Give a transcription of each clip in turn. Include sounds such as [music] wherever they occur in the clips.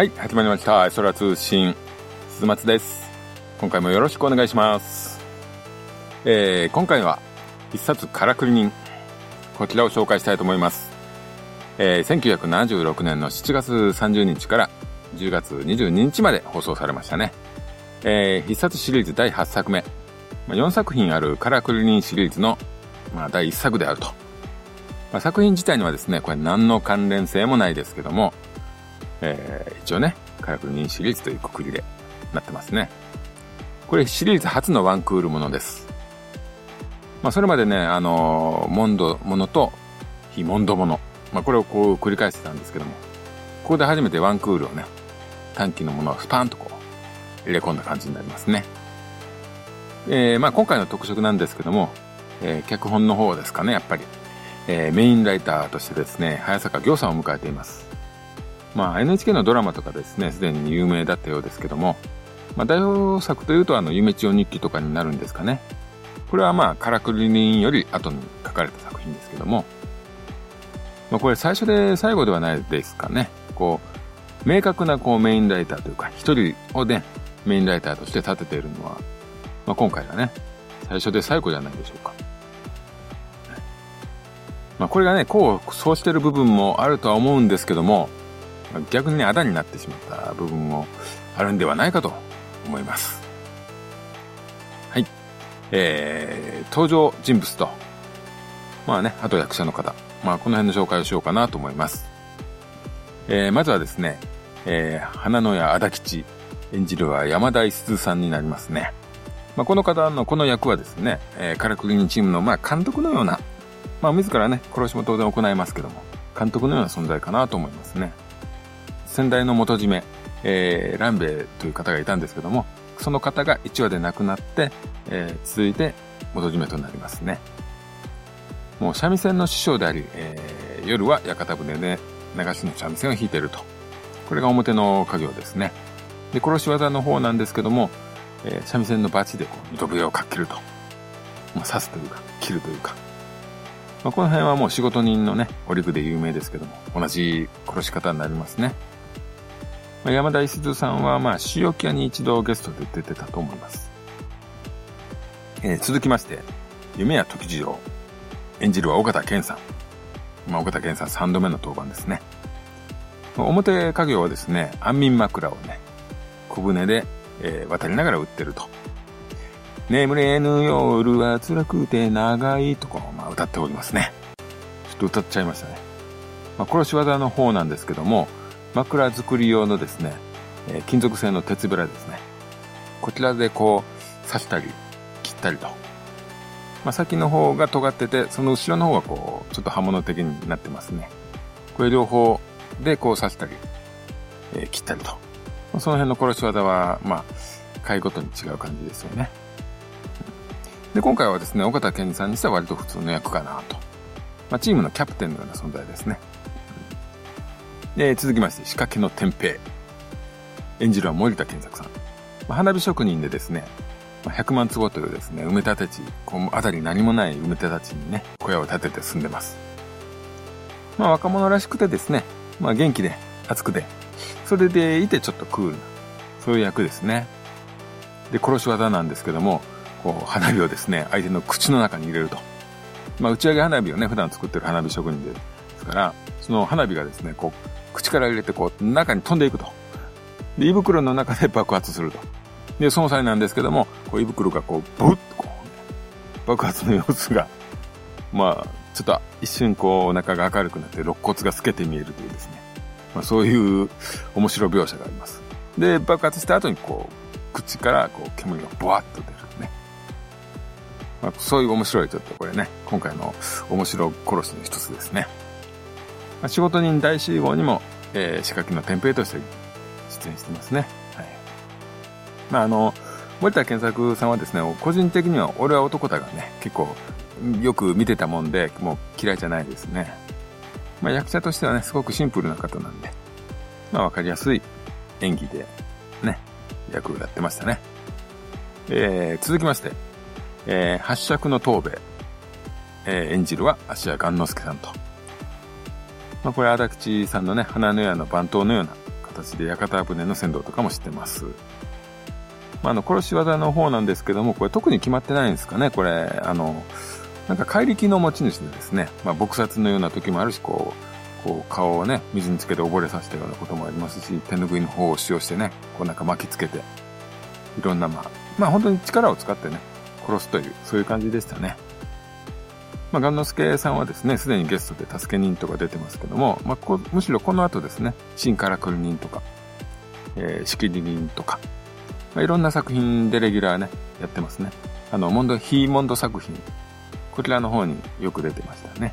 はい、始まりました。空通信、鈴松です。今回もよろしくお願いします。えー、今回は、一冊からくり人。こちらを紹介したいと思います。えー、1976年の7月30日から10月22日まで放送されましたね。えー、必殺シリーズ第8作目。まあ、4作品あるからくり人シリーズの、まあ、第1作であると。まあ、作品自体にはですね、これ何の関連性もないですけども、え、一応ね、からくり人シリーズというくくりでなってますね。これシリーズ初のワンクールものです。まあ、それまでね、あのー、モンドものと非モンドもの。まあ、これをこう繰り返してたんですけども、ここで初めてワンクールをね、短期のものをスパーンとこう、入れ込んだ感じになりますね。えー、まあ今回の特色なんですけども、えー、脚本の方ですかね、やっぱり。えー、メインライターとしてですね、早坂行さんを迎えています。まあ NHK のドラマとかですね、すでに有名だったようですけども、まあ代表作というとあの、夢千代日記とかになるんですかね。これはまあ、カラクリ人より後に書かれた作品ですけども、まあこれ最初で最後ではないですかね。こう、明確なこうメインライターというか、一人をね、メインライターとして立てているのは、まあ今回がね、最初で最後じゃないでしょうか。まあこれがね、こう、そうしてる部分もあるとは思うんですけども、逆にね、あだになってしまった部分もあるんではないかと思います。はい。えー、登場人物と、まあね、あと役者の方、まあこの辺の紹介をしようかなと思います。えー、まずはですね、えー、花野屋足吉演じるは山田五さんになりますね。まあ、この方のこの役はですね、えー、カラクリニチームのまあ監督のような、まあ自らね、殺しも当然行いますけども、監督のような存在かなと思いますね。先代の元締め、えー、ランベイという方がいたんですけども、その方が1話で亡くなって、えー、続いて元締めとなりますね。もう三味線の師匠であり、えー、夜は屋形船で流しの三味線を弾いてると。これが表の家業ですね。で、殺し技の方なんですけども、えー、三味線のバチでこう、糸笛をかけると。まあ、刺すというか、切るというか。まあ、この辺はもう仕事人のね、お陸で有名ですけども、同じ殺し方になりますね。山田石津さんは、まあ、塩木屋に一度ゲストで出てたと思います。えー、続きまして、夢や時次郎。演じるは岡田健さん。まあ、岡田健さん3度目の登板ですね。表家業はですね、安眠枕をね、小舟で、えー、渡りながら売ってると。眠れぬ夜は辛くて長いとか、まあ、歌っておりますね。ちょっと歌っちゃいましたね。まあ、殺し技の方なんですけども、枕作り用のですね、え、金属製の鉄べらですね。こちらでこう、刺したり、切ったりと。まあ、先の方が尖ってて、その後ろの方がこう、ちょっと刃物的になってますね。これ両方でこう刺したり、えー、切ったりと。その辺の殺し技は、まあ、回ごとに違う感じですよね。で、今回はですね、岡田健二さんにしては割と普通の役かなと。まあ、チームのキャプテンのような存在ですね。で、続きまして、仕掛けの天平。演じるは森田健作さん。まあ、花火職人でですね、まあ、100万坪というですね、埋め立て地、こう、あたり何もない埋め立て地にね、小屋を建てて住んでます。まあ、若者らしくてですね、まあ、元気で、熱くて、それでいてちょっとクールな、そういう役ですね。で、殺し技なんですけども、こう、花火をですね、相手の口の中に入れると。まあ、打ち上げ花火をね、普段作ってる花火職人ですから、その花火がですね、こう、口から入れて、こう、中に飛んでいくと。で、胃袋の中で爆発すると。で、その際なんですけども、こう、胃袋がこう、ブッとこう、爆発の様子が、まあ、ちょっと一瞬こう、お腹が明るくなって、肋骨が透けて見えるというですね。まあ、そういう面白描写があります。で、爆発した後にこう、口からこう、煙がボワッと出るね。まあ、そういう面白いちょっとこれね、今回の面白殺しの一つですね。まあ、仕事人大集合にも、えー、仕掛けのテンプレとして出演してますね。はい。まあ、あの、森田健作さんはですね、個人的には俺は男だがね、結構よく見てたもんで、もう嫌いじゃないですね。まあ、役者としてはね、すごくシンプルな方なんで、まあ、わかりやすい演技で、ね、役をやってましたね。えー、続きまして、えー、八尺の東兵衛、えー、演じるは芦屋雁之助さんと。まあ、これ、足立さんのね、花の屋の番頭のような形で屋形船の船頭とかもしてます。まあ、あの、殺し技の方なんですけども、これ特に決まってないんですかね、これ、あの、なんか怪力の持ち主でですね、まあ、撲殺のような時もあるし、こう、こう、顔をね、水につけて溺れさせたようなこともありますし、手拭いの方を使用してね、こうなんか巻きつけて、いろんな、まあ、まあ本当に力を使ってね、殺すという、そういう感じでしたね。まあ、ガンノスケさんはですね、すでにゲストで助け人とか出てますけども、まあ、こむしろこの後ですね、新カラクル人とか、えー、仕切り人とか、まあ、いろんな作品でレギュラーね、やってますね。あの、モンド、ヒーモンド作品、こちらの方によく出てましたね。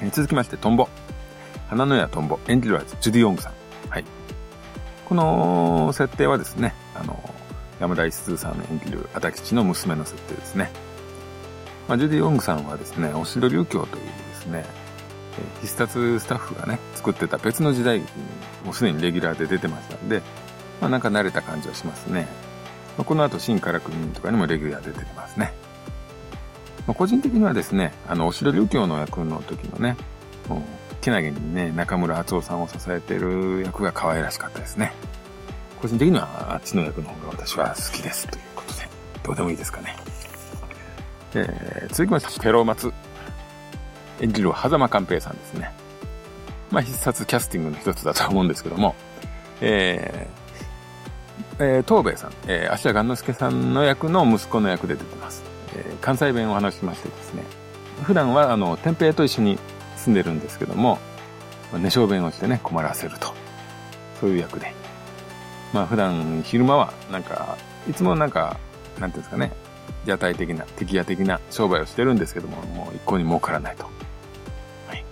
えー、続きまして、トンボ。花の屋トンボ、演じるはジュディ・オングさん。はい。この設定はですね、あの、山田一通さんの演じる足立の娘の設定ですね。まあ、ジュディ・オングさんはですね、お城流教というですね、え必殺スタッフがね、作ってた別の時代劇にもうすでにレギュラーで出てましたんで、まあなんか慣れた感じはしますね。まあ、この後、新からく人とかにもレギュラー出てますね。まあ、個人的にはですね、あの、お城流教の役の時のね、もう、けなげにね、中村敦夫さんを支えてる役が可愛らしかったですね。個人的にはあっちの役の方が私は好きですということで、どうでもいいですかね。えー、続きまして、ペローマツ。演じるは狭間寛平さんですね。まあ、必殺キャスティングの一つだと思うんですけども、えー、えー、東兵衛さん、えー、芦屋雁之助さんの役の息子の役で出てます。えー、関西弁を話しましてですね、普段は、あの、天平と一緒に住んでるんですけども、寝小弁をしてね、困らせると。そういう役で。まあ普段昼間はなんか、いつもなんか、なんていうんですかね、屋台的な、敵屋的な商売をしてるんですけども、もう一向に儲からないと。はい。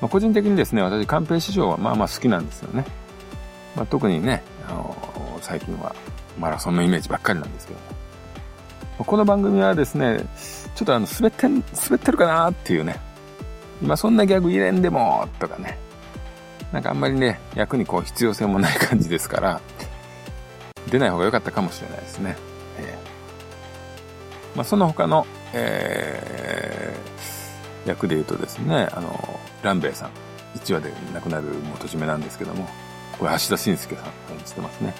まあ、個人的にですね、私、カンペイ師匠はまあまあ好きなんですよね。まあ、特にね、あのー、最近はマラソンのイメージばっかりなんですけども。この番組はですね、ちょっとあの、滑ってん、滑ってるかなっていうね。今そんなギャグ入れんでも、とかね。なんかあんまりね、役にこう必要性もない感じですから、出ない方が良かったかもしれないですね。まあ、その他の、えー、役で言うとですね、あの、ランベイさん、1話で亡くなる元締めなんですけども、これ橋田晋介さん演じてますね。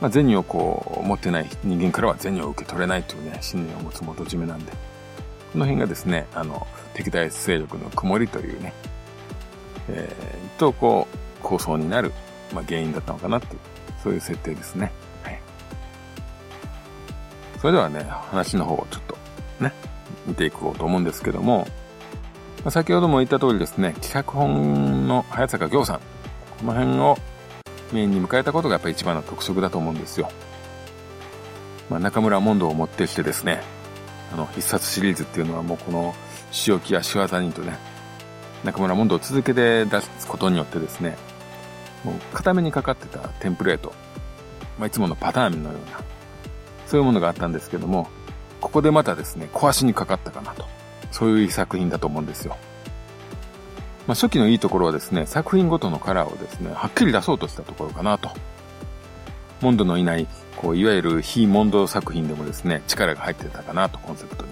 まあ、銭をこう、持ってない人間からは銭を受け取れないというね、信念を持つ元締めなんで、この辺がですね、あの、敵対勢力の曇りというね、えー、と、こう、構想になる、まあ、原因だったのかなっていう、そういう設定ですね。それではね、話の方をちょっとね、見ていこうと思うんですけども、ま、先ほども言った通りですね、企画本の早坂行さん、この辺をメインに迎えたことがやっぱり一番の特色だと思うんですよ。まあ、中村モンドを持ってしてですね、あの、必殺シリーズっていうのはもうこの、仕置きや仕業にとね、中村モンドを続けて出すことによってですね、もう固めにかかってたテンプレート、まあ、いつものパターンのような、そういうものがあったんですけども、ここでまたですね、壊しにかかったかなと。そういう作品だと思うんですよ。まあ、初期のいいところはですね、作品ごとのカラーをですね、はっきり出そうとしたところかなと。モンドのいない、こう、いわゆる非モンド作品でもですね、力が入ってたかなと、コンセプトに。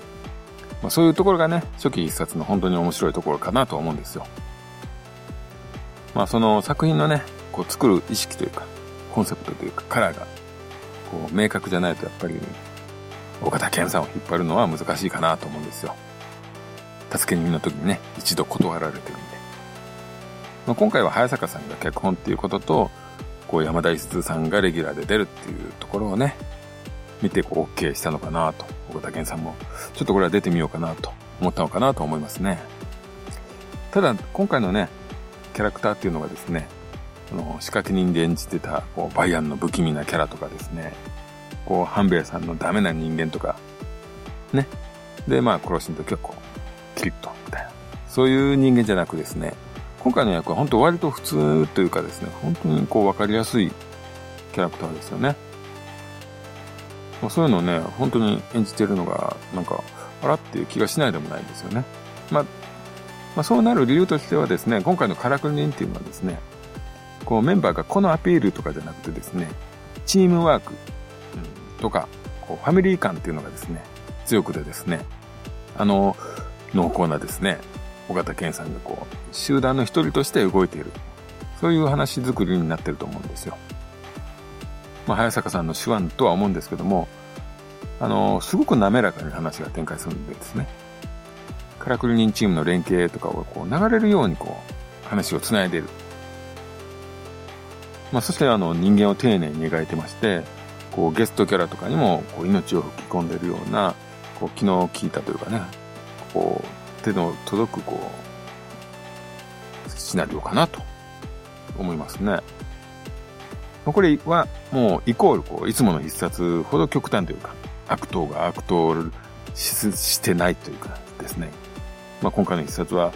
まあ、そういうところがね、初期一冊の本当に面白いところかなと思うんですよ。まあその作品のね、こう作る意識というか、コンセプトというか、カラーが、こう明確じゃないとやっぱり、岡田健さんを引っ張るのは難しいかなと思うんですよ。助け人の時にね、一度断られてるんで。まあ、今回は早坂さんが脚本っていうことと、こう山田一通さんがレギュラーで出るっていうところをね、見てこう OK したのかなと。岡田健さんも、ちょっとこれは出てみようかなと思ったのかなと思いますね。ただ、今回のね、キャラクターっていうのがですね、あの、仕掛け人で演じてた、こう、バイアンの不気味なキャラとかですね、こう、半兵衛さんのダメな人間とか、ね。で、まあ、殺しの時はこう、キリッと、みたいな。そういう人間じゃなくですね、今回の役は本当割と普通というかですね、本当にこう、わかりやすいキャラクターですよね。ま、そういうのをね、本当に演じてるのが、なんか、あらっていう気がしないでもないんですよね。まあ、まあ、そうなる理由としてはですね、今回のカラクリ人っていうのはですね、こうメンバーがこのアピールとかじゃなくてですね、チームワーク、とか、こうファミリー感っていうのがですね、強くてですね、あの、濃厚なですね、尾形健さんがこう、集団の一人として動いている。そういう話作りになってると思うんですよ。まあ、早坂さんの手腕とは思うんですけども、あの、すごく滑らかに話が展開するんでですね。カラクリ人チームの連携とかをこう流れるようにこう、話を繋いでいる。まあ、そしてあの、人間を丁寧に描いてまして、こう、ゲストキャラとかにもこう命を吹き込んでるような、こう、気の利いたというかね、こう、手の届くこう、シナリオかなと思いますね。これはもうイコールこう、いつもの必殺ほど極端というか、悪党が悪党ししてないというかですね。まあ今回の必殺は、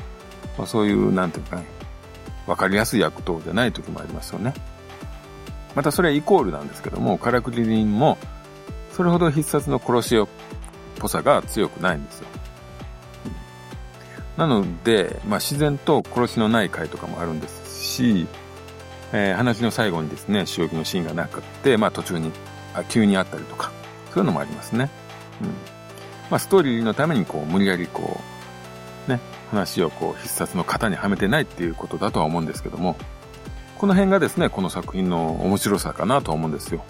まあ、そういう、なんていうかね、わかりやすい悪党じゃない時もありますよね。またそれはイコールなんですけども、カラクリリンも、それほど必殺の殺し屋っぽさが強くないんですよ。なので、まあ自然と殺しのない回とかもあるんですし、えー、話の最後にですね、主役のシーンがなくって、まあ途中に、あ急にあったりとか、そういうのもありますね。うん。まあストーリーのためにこう、無理やりこう、ね、話をこう、必殺の型にはめてないっていうことだとは思うんですけども、この辺がですね、この作品の面白さかなと思うんですよ。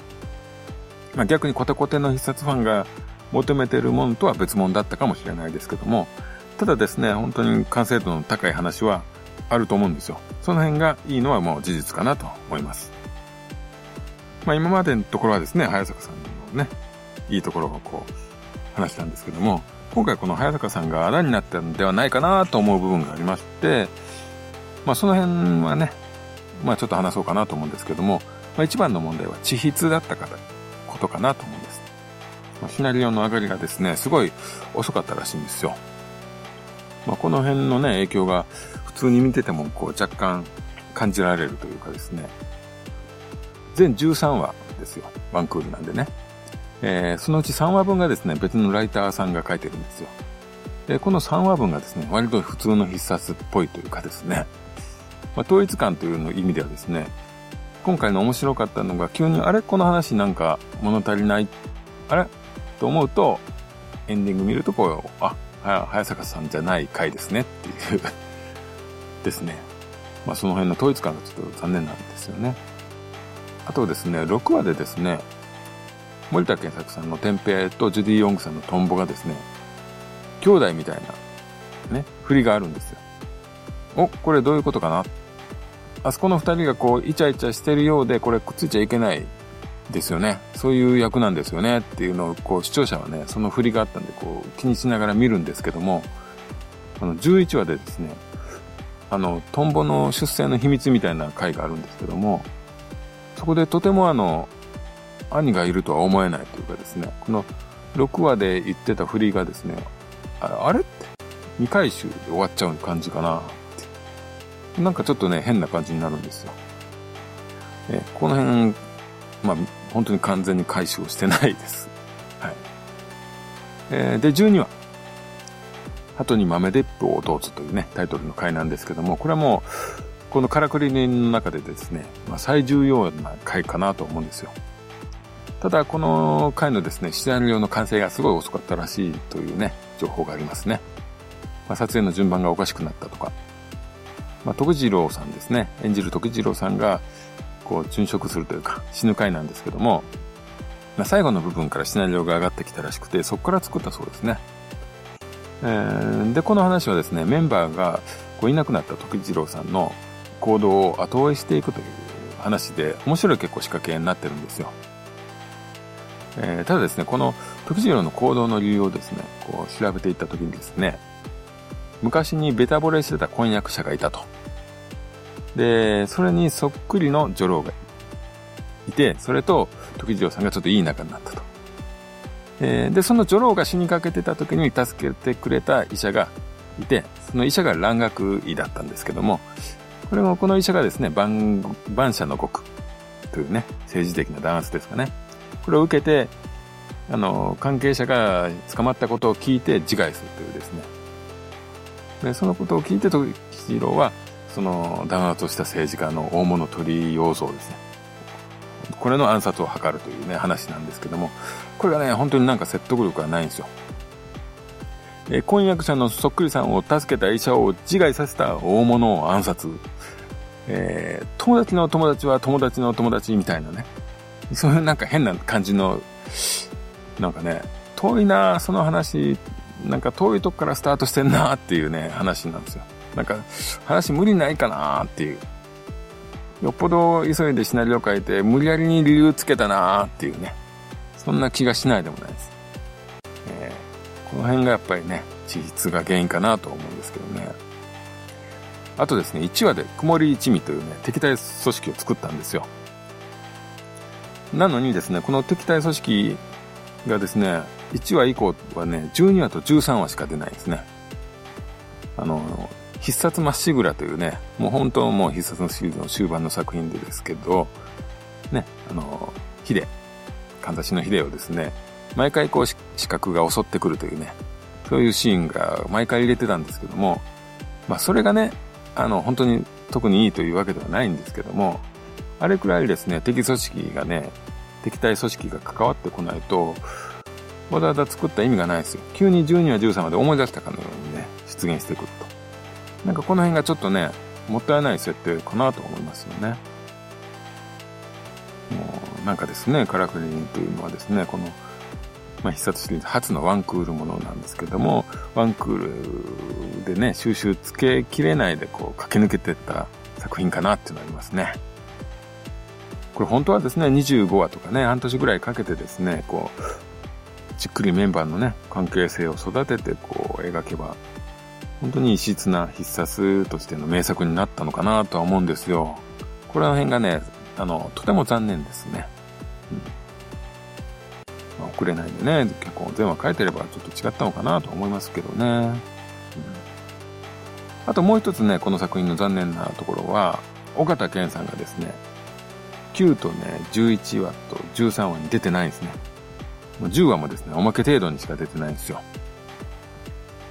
まあ逆にコテコテの必殺ファンが求めてるものとは別物だったかもしれないですけども、ただですね、本当に完成度の高い話は、あると思うんですよ。その辺がいいのはもう事実かなと思います。まあ今までのところはですね、早坂さんのね、いいところをこう、話したんですけども、今回この早坂さんがあだになったんではないかなと思う部分がありまして、まあその辺はね、まあちょっと話そうかなと思うんですけども、まあ一番の問題は地筆だったかことかなと思うんです。まあ、シナリオの上がりがですね、すごい遅かったらしいんですよ。まあこの辺のね、影響が普通に見ててもこう若干感じられるというかですね。全13話ですよ。ワンクールなんでね。えー、そのうち3話分がですね、別のライターさんが書いてるんですよ。で、この3話分がですね、割と普通の必殺っぽいというかですね、まあ、統一感というの意味ではですね、今回の面白かったのが、急に、あれこの話なんか物足りないあれ？と思うと、エンディング見るとこう、あ、早坂さんじゃない回ですねっていう [laughs] ですね。まあその辺の統一感がちょっと残念なんですよね。あとですね、6話でですね、森田健作さんの天平とジュディ・ヨングさんのトンボがですね、兄弟みたいな、ね、振りがあるんですよ。お、これどういうことかなあそこの二人がこう、イチャイチャしてるようで、これくっついちゃいけないですよね。そういう役なんですよねっていうのを、こう、視聴者はね、その振りがあったんで、こう、気にしながら見るんですけども、あの、11話でですね、あの、トンボの出生の秘密みたいな回があるんですけども、そこでとてもあの、兄がいるとは思えないというかですね、この6話で言ってた振りがですね、あれって ?2 回集で終わっちゃう感じかな。なんかちょっとね、変な感じになるんですよ。えこの辺、まあ、本当に完全に回収をしてないです。[laughs] はい。えー、で、12話。鳩に豆鉄砲をどうぞというね、タイトルの回なんですけども、これはもう、このからくりの中でですね、まあ、最重要な回かなと思うんですよ。ただ、この回のですね、シナリオの完成がすごい遅かったらしいというね、情報がありますね。まあ、撮影の順番がおかしくなったとか。まあ、徳次郎さんですね、演じる徳次郎さんが、こう、殉職するというか、死ぬ回なんですけども、まあ、最後の部分からシナリオが上がってきたらしくて、そこから作ったそうですね。えー、で、この話はですね、メンバーがこういなくなった時次郎さんの行動を後追いしていくという話で、面白い結構仕掛けになってるんですよ。えー、ただですね、この時次郎の行動の理由をですね、こう調べていった時にですね、昔にベタ惚れしてた婚約者がいたと。で、それにそっくりの女郎がいて、それと時次郎さんがちょっといい仲になったと。えー、で、その女郎が死にかけてた時に助けてくれた医者がいて、その医者が蘭学医だったんですけども、これもこの医者がですね、万、万社の国というね、政治的な弾圧ですかね。これを受けて、あの、関係者が捕まったことを聞いて自害するというですね。で、そのことを聞いて、時次郎は、その弾圧をした政治家の大物鳥要像ですね。これの暗殺を図るというね、話なんですけども、これがね、本当になんか説得力がないんですよ。え、婚約者のそっくりさんを助けた医者を自害させた大物を暗殺。えー、友達の友達は友達の友達みたいなね。そういうなんか変な感じの、なんかね、遠いなその話、なんか遠いとこからスタートしてんなっていうね、話なんですよ。なんか、話無理ないかなっていう。よっぽど急いでシナリオ書いて、無理やりに理由つけたなっていうね。そんな気がしないでもないです。えー、この辺がやっぱりね、地質が原因かなと思うんですけどね。あとですね、1話で曇り一味というね、敵対組織を作ったんですよ。なのにですね、この敵対組織がですね、1話以降はね、12話と13話しか出ないですね。あの、必殺まっしぐらというね、もう本当もう必殺のシリーズの終盤の作品でですけど、ね、あの、ヒデ、かんざしのヒデをですね、毎回こう視覚が襲ってくるというね、そういうシーンが毎回入れてたんですけども、まあそれがね、あの、本当に特にいいというわけではないんですけども、あれくらいですね、敵組織がね、敵対組織が関わってこないと、わざわざ作った意味がないですよ。急に12話13話で思い出したかのようにね、出現してくると。なんかこの辺がちょっとね、もったいない設定かなと思いますよね。もう、なんかですね、カラクリンというのはですね、この、まあ、必殺シリーズ初のワンクールものなんですけども、ワンクールでね、収集つけきれないでこう駆け抜けてった作品かなっていうのありますね。これ本当はですね、25話とかね、半年ぐらいかけてですね、こう、じっくりメンバーのね、関係性を育ててこう描けば、本当に異質な必殺としての名作になったのかなとは思うんですよ。これの辺がね、あの、とても残念ですね。うんまあ、遅れないでね、結構全話書いてればちょっと違ったのかなと思いますけどね。うん、あともう一つね、この作品の残念なところは、尾形健さんがですね、9とね、11話と13話に出てないんですね。もう10話もですね、おまけ程度にしか出てないんですよ。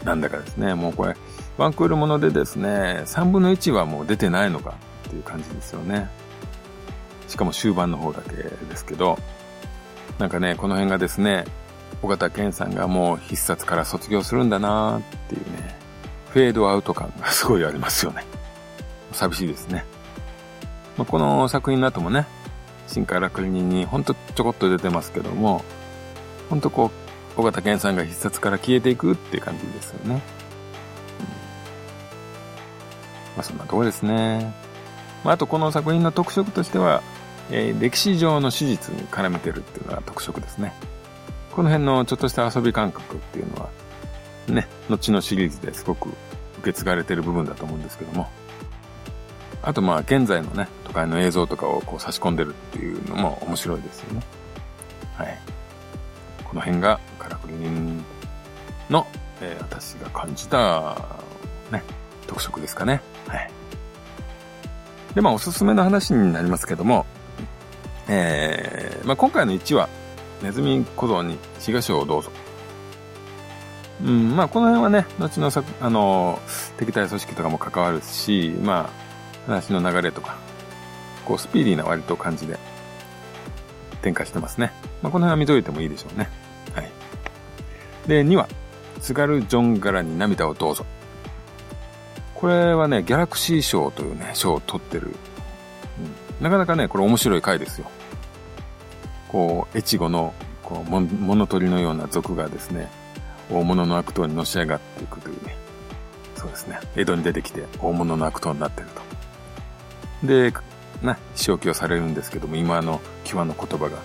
なんだかですね、もうこれ、ワンクールものでですね、3分の1はもう出てないのかっていう感じですよね。しかも終盤の方だけですけど、なんかね、この辺がですね、尾形健さんがもう必殺から卒業するんだなっていうね、フェードアウト感がすごいありますよね。寂しいですね。まあ、この作品の後もね、新海楽人にほんとちょこっと出てますけども、ほんとこう、尾形健さんが必殺から消えていくっていう感じですよね。うん、まあそんなとこですね。まああとこの作品の特色としては、えー、歴史上の史実に絡めてるっていうのが特色ですね。この辺のちょっとした遊び感覚っていうのは、ね、後のシリーズですごく受け継がれてる部分だと思うんですけども。あとまあ現在のね、都会の映像とかをこう差し込んでるっていうのも面白いですよね。はい。この辺がの、えー、私が感じた、ね、特色ですかね。はい。で、まあおすすめの話になりますけども、えー、まあ今回の1話、ネズミ小僧に東をどうぞ。うん、まあこの辺はね、後のさ、あの、敵対組織とかも関わるし、まあ、話の流れとか、こうスピーディーな割と感じで展開してますね。まあ、この辺は見といてもいいでしょうね。で、2話、津軽ジョン柄に涙をどうぞ。これはね、ギャラクシー賞というね、賞を取ってる。うん、なかなかね、これ面白い回ですよ。こう、越後の、こう、物取りのような族がですね、大物の悪党にのし上がっていくというね。そうですね。江戸に出てきて大物の悪党になってると。で、な、仕置きをされるんですけども、今の際の言葉が、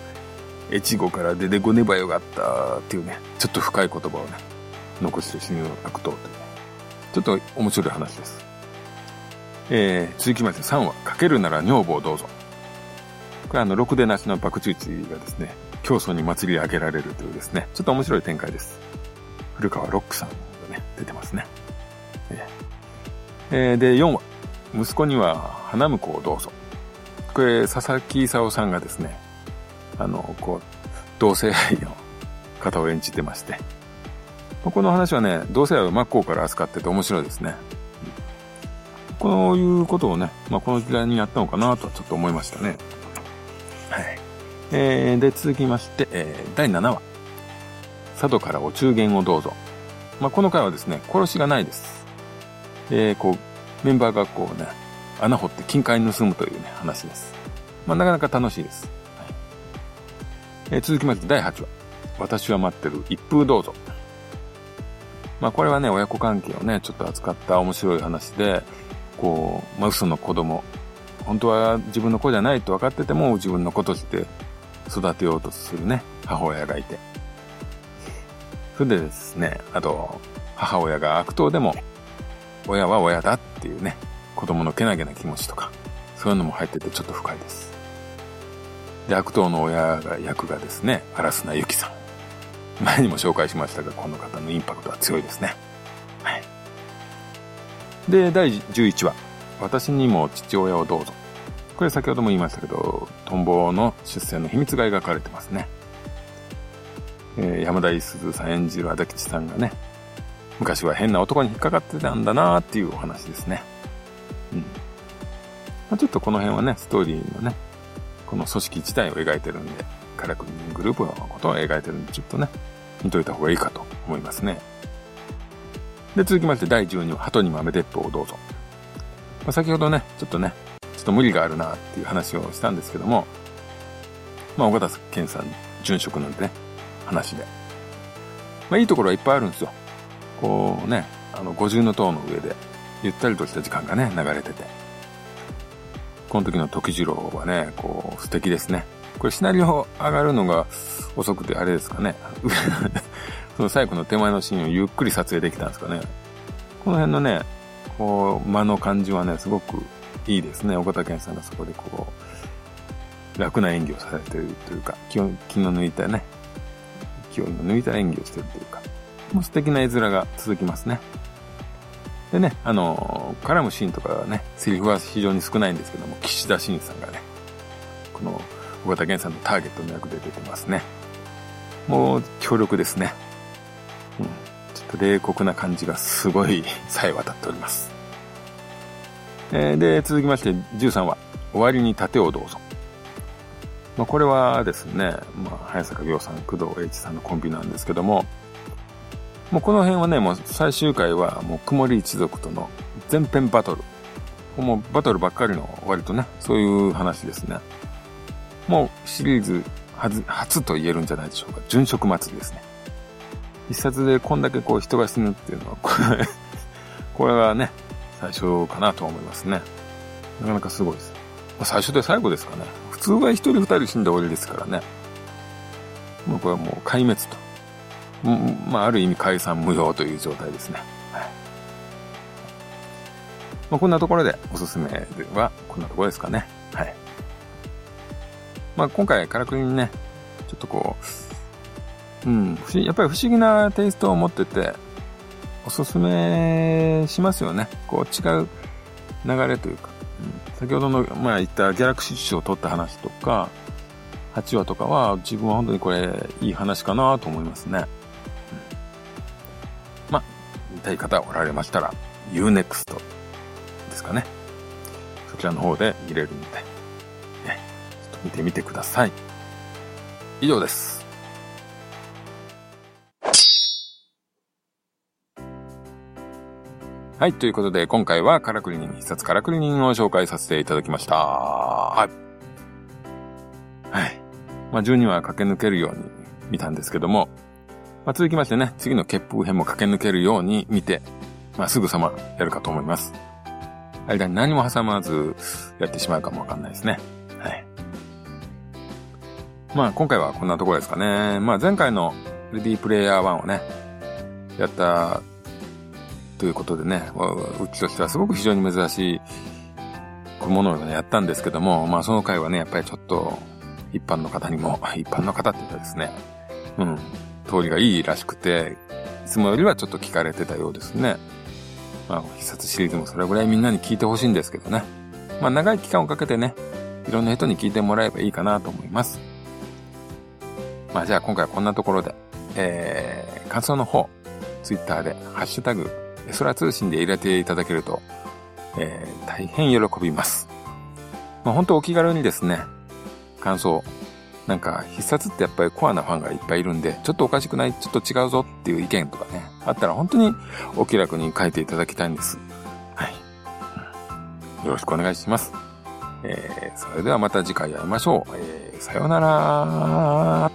越後から出てこねばよかったっていうね、ちょっと深い言葉をね、残して死ぬ悪党というね、ちょっと面白い話です。えー、続きまして3話、かけるなら女房どうぞ。これあの、ろくでなしの爆中地がですね、競争に祭り上げられるというですね、ちょっと面白い展開です。古川ロックさんがね、出てますね。えー、で、4話、息子には花婿をどうぞ。これ、佐々木勲さんがですね、あの、こう、同性愛の方を演じてまして、この話はね、同性愛を真っ向から扱ってて面白いですね。こういうことをね、まあ、この時代にやったのかなとはちょっと思いましたね。はい。えー、で、続きまして、えー、第7話。佐渡からお中元をどうぞ。まあ、この回はですね、殺しがないです。えー、こう、メンバーがこうね、穴掘って金塊盗むというね、話です。まあ、なかなか楽しいです。えー、続きまして第8話。私は待ってる一風どうぞ。まあこれはね、親子関係をね、ちょっと扱った面白い話で、こう、まあ嘘の子供。本当は自分の子じゃないと分かってても自分の子として育てようとするね、母親がいて。それでですね、あと、母親が悪党でも、親は親だっていうね、子供のけなげな気持ちとか、そういうのも入っててちょっと深いです。で、悪党の親が役がですね、荒砂ゆきさん。前にも紹介しましたが、この方のインパクトは強いですね。はい。で、第11話。私にも父親をどうぞ。これ先ほども言いましたけど、トンボの出生の秘密が描かれてますね。えー、山田井鈴さん演じる足立さんがね、昔は変な男に引っかかってたんだなーっていうお話ですね。うん。まあ、ちょっとこの辺はね、ストーリーのね、この組織自体を描いてるんで、カラクリングループのことを描いてるんで、ちょっとね、見といた方がいいかと思いますね。で、続きまして第12話、鳩に豆鉄砲をどうぞ。まあ、先ほどね、ちょっとね、ちょっと無理があるなっていう話をしたんですけども、まあ、岡田健さん、殉職なんでね、話で。まあ、いいところはいっぱいあるんですよ。こうね、あの、五重の塔の上で、ゆったりとした時間がね、流れてて。この時の時次郎はね、こう、素敵ですね。これシナリオ上がるのが遅くてあれですかね。[laughs] その最後の手前のシーンをゆっくり撮影できたんですかね。この辺のね、こう、間の感じはね、すごくいいですね。岡田健さんがそこでこう、楽な演技をされてるというか、気を気の抜いたね、気を抜いた演技をしてるというか、もう素敵な絵面が続きますね。でね、あの、絡むシーンとかはね、セリフは非常に少ないんですけども、岸田晋さんがね、この、岡田健さんのターゲットの役で出てますね。もう、強力ですね。うん。ちょっと冷酷な感じがすごい [laughs] さえ渡っております。えー、で、続きまして13話、終わりに盾をどうぞ。まあ、これはですね、まあ、早坂亮さん、工藤英一さんのコンビなんですけども、もうこの辺はね、もう最終回はもう曇り一族との全編バトル。もうバトルばっかりの割とね、そういう話ですね。もうシリーズ初と言えるんじゃないでしょうか。殉職祭りですね。一冊でこんだけこう人が死ぬっていうのは、[laughs] これこれがね、最初かなと思いますね。なかなかすごいです。最初で最後ですかね。普通は一人二人死んで終わりですからね。もうこれはもう壊滅と。まあ、ある意味解散無用という状態ですね。はい。まあ、こんなところでおすすめはこんなところですかね。はい。まあ、今回、カラクリにね、ちょっとこう、うん、やっぱり不思議なテイストを持ってて、おすすめしますよね。こう違う流れというか、うん、先ほどの、まあ言ったギャラクシー賞を取った話とか、8話とかは自分は本当にこれいい話かなと思いますね。たい方おられましたら、Unext ですかね。そちらの方で見れるんで。見てみてください。以上です。はい。ということで、今回はカラクリ人、必殺カラクリ人を紹介させていただきました。はい。はい。まあ、12話駆け抜けるように見たんですけども、まあ、続きましてね、次の結風編も駆け抜けるように見て、まあ、すぐさまやるかと思います。間に何も挟まずやってしまうかもわかんないですね。はい。まあ今回はこんなところですかね。まあ前回のレディープレイヤー1をね、やったということでね、うちとしてはすごく非常に珍しいものをね、やったんですけども、まあその回はね、やっぱりちょっと一般の方にも、一般の方って言ったらですね、うん、通りがいいらしくて、いつもよりはちょっと聞かれてたようですね。まあ、必殺シリーズもそれぐらいみんなに聞いてほしいんですけどね。まあ長い期間をかけてね、いろんな人に聞いてもらえばいいかなと思います。まあじゃあ今回はこんなところで、えー、感想の方、ツイッターで、ハッシュタグ、エソラ通信で入れていただけると、えー、大変喜びます。まあ本当お気軽にですね、感想、なんか必殺ってやっぱりコアなファンがいっぱいいるんで、ちょっとおかしくない？ちょっと違うぞっていう意見とかね、あったら本当にお気楽に書いていただきたいんです。はい。よろしくお願いします。えー、それではまた次回会いましょう。えー、さようなら